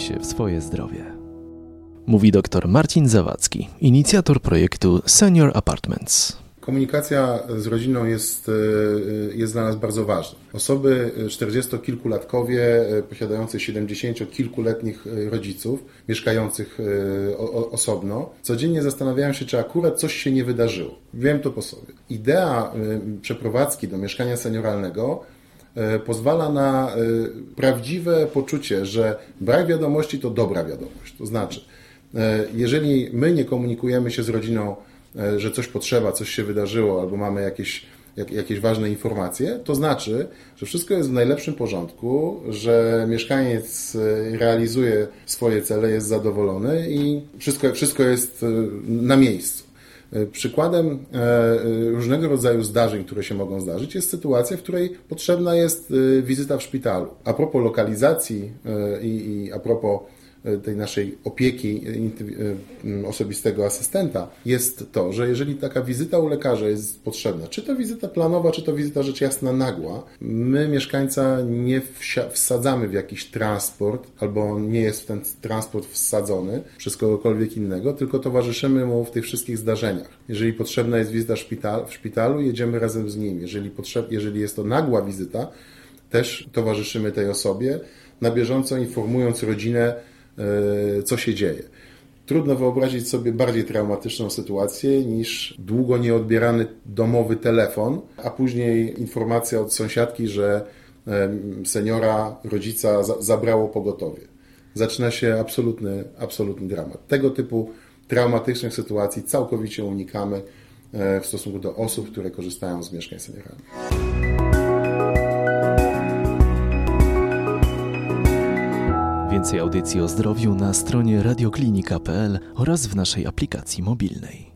się w swoje zdrowie. Mówi dr Marcin Zawadzki, inicjator projektu Senior Apartments. Komunikacja z rodziną jest, e, jest dla nas bardzo ważna. Osoby 40-kilkulatkowie e, posiadające 70-kilkuletnich e, rodziców, mieszkających osobno, codziennie zastanawiają się, czy akurat coś się nie wydarzyło. Wiem to po sobie. Idea przeprowadzki do mieszkania senioralnego pozwala na prawdziwe poczucie, że brak wiadomości to dobra wiadomość. To znaczy, jeżeli my nie komunikujemy się z rodziną E, że coś potrzeba, coś się wydarzyło, albo mamy jakieś, jak, jakieś ważne informacje, to znaczy, że wszystko jest w najlepszym porządku, że mieszkaniec e, realizuje swoje cele, jest zadowolony i wszystko, wszystko jest e, na miejscu. Przykładem różnego rodzaju zdarzeń, które się mogą zdarzyć, jest sytuacja, w której potrzebna jest wizyta w szpitalu. A propos lokalizacji i, a propos E, tej naszej opieki e, osobistego asystenta jest to, że jeżeli taka wizyta u lekarza jest potrzebna, czy to wizyta planowa, czy to wizyta rzecz jasna nagła, my mieszkańca nie wsadzamy w jakiś transport, albo nie jest w ten transport wsadzony przez kogokolwiek innego, tylko towarzyszymy mu w tych wszystkich zdarzeniach. Jeżeli potrzebna jest wizyta szpital, w szpitalu, jedziemy razem z nim. Jeżeli, potrzeb, jeżeli jest to nagła wizyta, też towarzyszymy tej osobie, na bieżąco informując rodzinę, E, co się dzieje. Trudno wyobrazić sobie bardziej traumatyczną sytuację niż długo nieodbierany domowy telefon, a później informacja od sąsiadki, że seniora, rodzica zabrało pogotowie. Zaczyna się absolutny, absolutny dramat. Tego typu traumatycznych sytuacji całkowicie unikamy e, w stosunku do osób, które korzystają z mieszkań senioralnych. Więcej audycji o zdrowiu na stronie radioklinika.pl oraz w naszej aplikacji mobilnej.